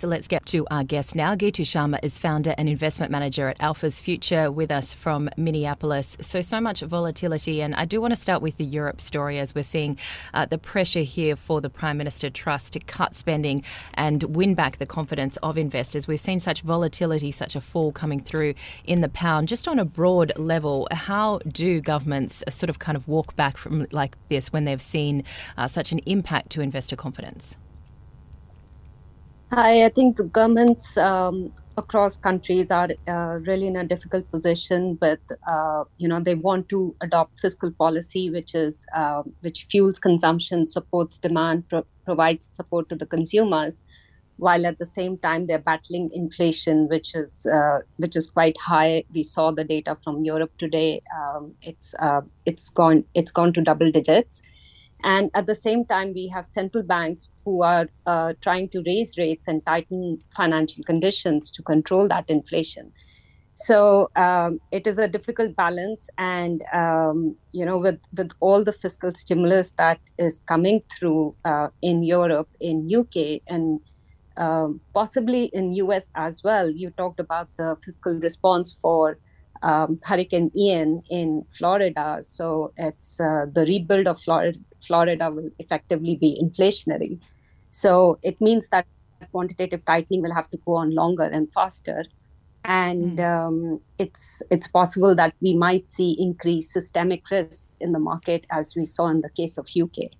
So let's get to our guest now. Geetu Sharma is founder and investment manager at AlphasFuture with us from Minneapolis. So, so much volatility. And I do want to start with the Europe story as we're seeing uh, the pressure here for the Prime Minister Truss to cut spending and win back the confidence of investors. We've seen such volatility, such a fall coming through in the pound. Just on a broad level, how do governments sort of kind of walk back from like this when they've seen uh, such an impact to investor confidence? Hi, I think the governments um, across countries are uh, really in a difficult position, but uh, you know they want to adopt fiscal policy, which is uh, which fuels consumption, supports demand, pro- provides support to the consumers, while at the same time they're battling inflation, which is uh, which is quite high. We saw the data from Europe today; um, it's uh, it's gone it's gone to double digits. And at the same time, we have central banks who are uh, trying to raise rates and tighten financial conditions to control that inflation. So um, it is a difficult balance, and um, you know, with with all the fiscal stimulus that is coming through uh, in Europe, in UK, and um, possibly in US as well. You talked about the fiscal response for um, Hurricane Ian in Florida. So it's uh, the rebuild of Florida Florida will effectively be inflationary. So it means that quantitative tightening will have to go on longer and faster. And mm. um, it's it's possible that we might see increased systemic risks in the market, as we saw in the case of UK.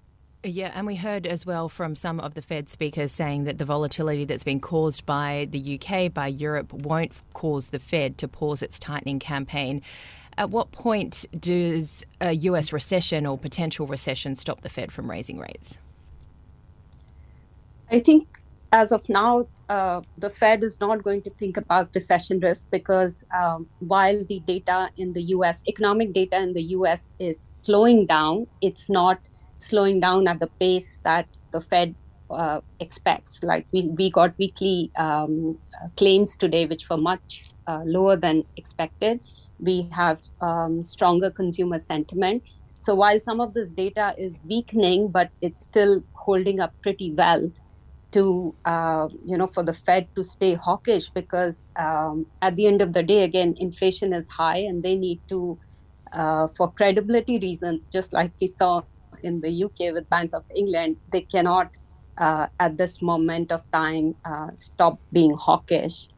Yeah, and we heard as well from some of the Fed speakers saying that the volatility that's been caused by the UK, by Europe, won't cause the Fed to pause its tightening campaign. At what point does a US recession or potential recession stop the Fed from raising rates? I think as of now, uh, the Fed is not going to think about recession risk because um, while the data in the US, economic data in the US is slowing down, it's not slowing down at the pace that the Fed uh, expects. Like we, we got weekly um, claims today, which were much uh, lower than expected we have um, stronger consumer sentiment. So while some of this data is weakening, but it's still holding up pretty well to uh, you know for the Fed to stay hawkish because um, at the end of the day, again, inflation is high, and they need to, uh, for credibility reasons, just like we saw in the UK with Bank of England, they cannot uh, at this moment of time uh, stop being hawkish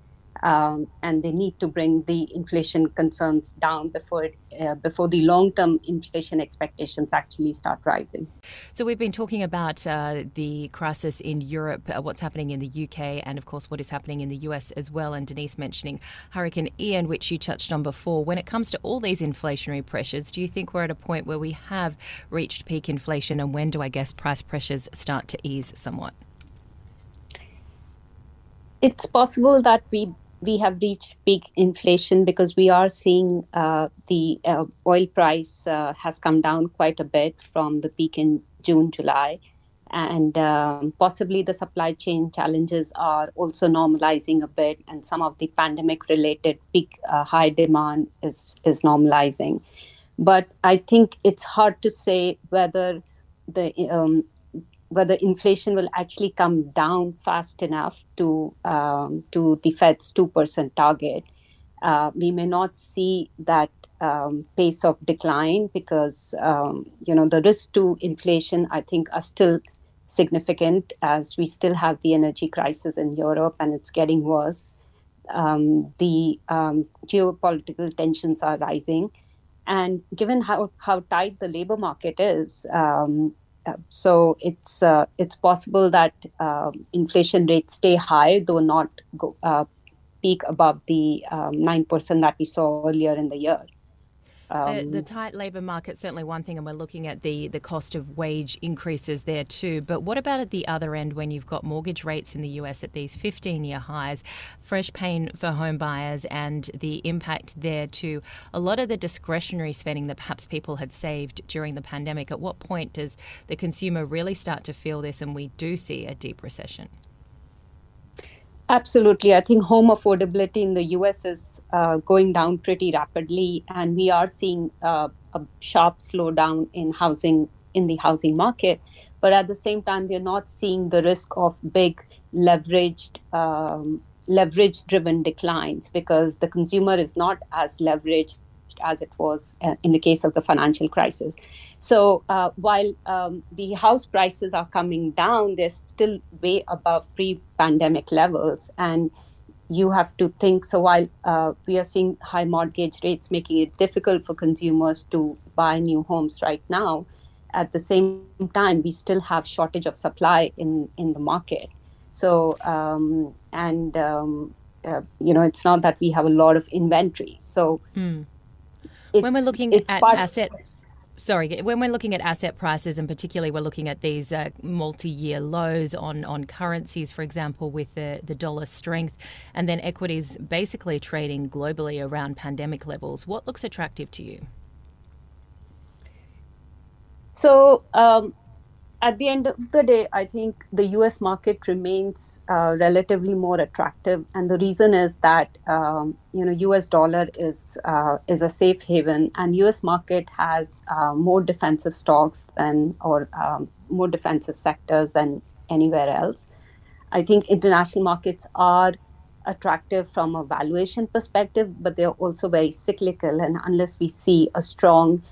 um, and they need to bring the inflation concerns down before uh, before the long-term inflation expectations actually start rising. So we've been talking about uh, the crisis in Europe, uh, what's happening in the UK, and of course what is happening in the US as well. And Denise mentioning Hurricane Ian, which you touched on before. When it comes to all these inflationary pressures, do you think we're at a point where we have reached peak inflation, and when do I guess price pressures start to ease somewhat? It's possible that we we have reached peak inflation because we are seeing uh, the uh, oil price uh, has come down quite a bit from the peak in June, July. And um, possibly the supply chain challenges are also normalizing a bit, and some of the pandemic related peak uh, high demand is, is normalizing. But I think it's hard to say whether the um, whether inflation will actually come down fast enough to um, to the Fed's two percent target. Uh, we may not see that um, pace of decline because um, you know the risk to inflation I think are still significant as we still have the energy crisis in Europe and it's getting worse. Um, the um, geopolitical tensions are rising, and given how how tight the labor market is, um, so it's uh, it's possible that um, inflation rates stay high, though not go, uh, peak above the um, nine percent that we saw earlier in the year. Um, the, the, tight labour market certainly one thing, and we're looking at the the cost of wage increases there too. But what about at the other end when you've got mortgage rates in the US at these 15 year highs, fresh pain for home buyers, and the impact there to a lot of the discretionary spending that perhaps people had saved during the pandemic? At what point does the consumer really start to feel this, and we do see a deep recession? Absolutely. I think home affordability in the US is uh, going down pretty rapidly, and we are seeing uh, a sharp slowdown in housing in the housing market. But at the same time, we're not seeing the risk of big leveraged um, leverage driven declines because the consumer is not as leveraged as it was uh, in the case of the financial crisis. So uh, while um, the house prices are coming down, they're still way above pre-pandemic levels, and you have to think. So while uh, we are seeing high mortgage rates making it difficult for consumers to buy new homes right now, at the same time we still have shortage of supply in in the market. So um, and um, uh, you know it's not that we have a lot of inventory. So. Mm when we're looking at asset sorry, when we're looking at asset prices, and particularly we're looking at these uh, multi-year lows on on currencies, for example, with the the dollar strength, and then equities basically trading globally around pandemic levels. What looks attractive to you? So um, at the end of the day, I think the US market remains uh, relatively more attractive. And the reason is that, um, you know, US dollar is, uh, is a safe haven and US market has uh, more defensive stocks than, or um, more defensive sectors than anywhere else. I think international markets are attractive from a valuation perspective, but they're also very cyclical. And unless we see a strong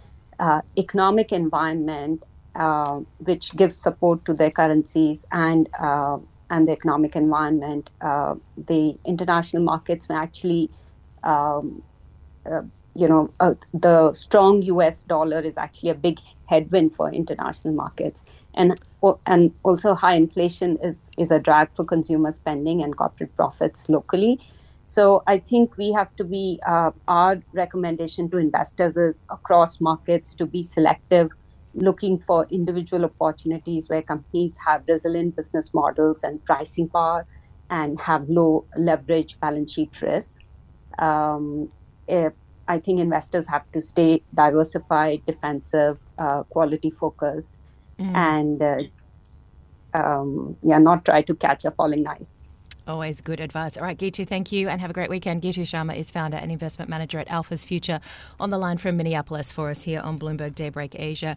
uh, economic environment uh, which gives support to their currencies and uh, and the economic environment. Uh, the international markets may actually, um, uh, you know, uh, the strong U.S. dollar is actually a big headwind for international markets, and and also high inflation is is a drag for consumer spending and corporate profits locally. So I think we have to be uh, our recommendation to investors is across markets to be selective looking for individual opportunities where companies have resilient business models and pricing power and have low leverage balance sheet risk. Um, I think investors have to stay diversified, defensive, uh, quality focus, mm. and uh, um, yeah, not try to catch a falling knife. Always good advice. All right, Geetu, thank you and have a great weekend. Geetu Sharma is founder and investment manager at AlphasFuture on the line from Minneapolis for us here on Bloomberg Daybreak Asia.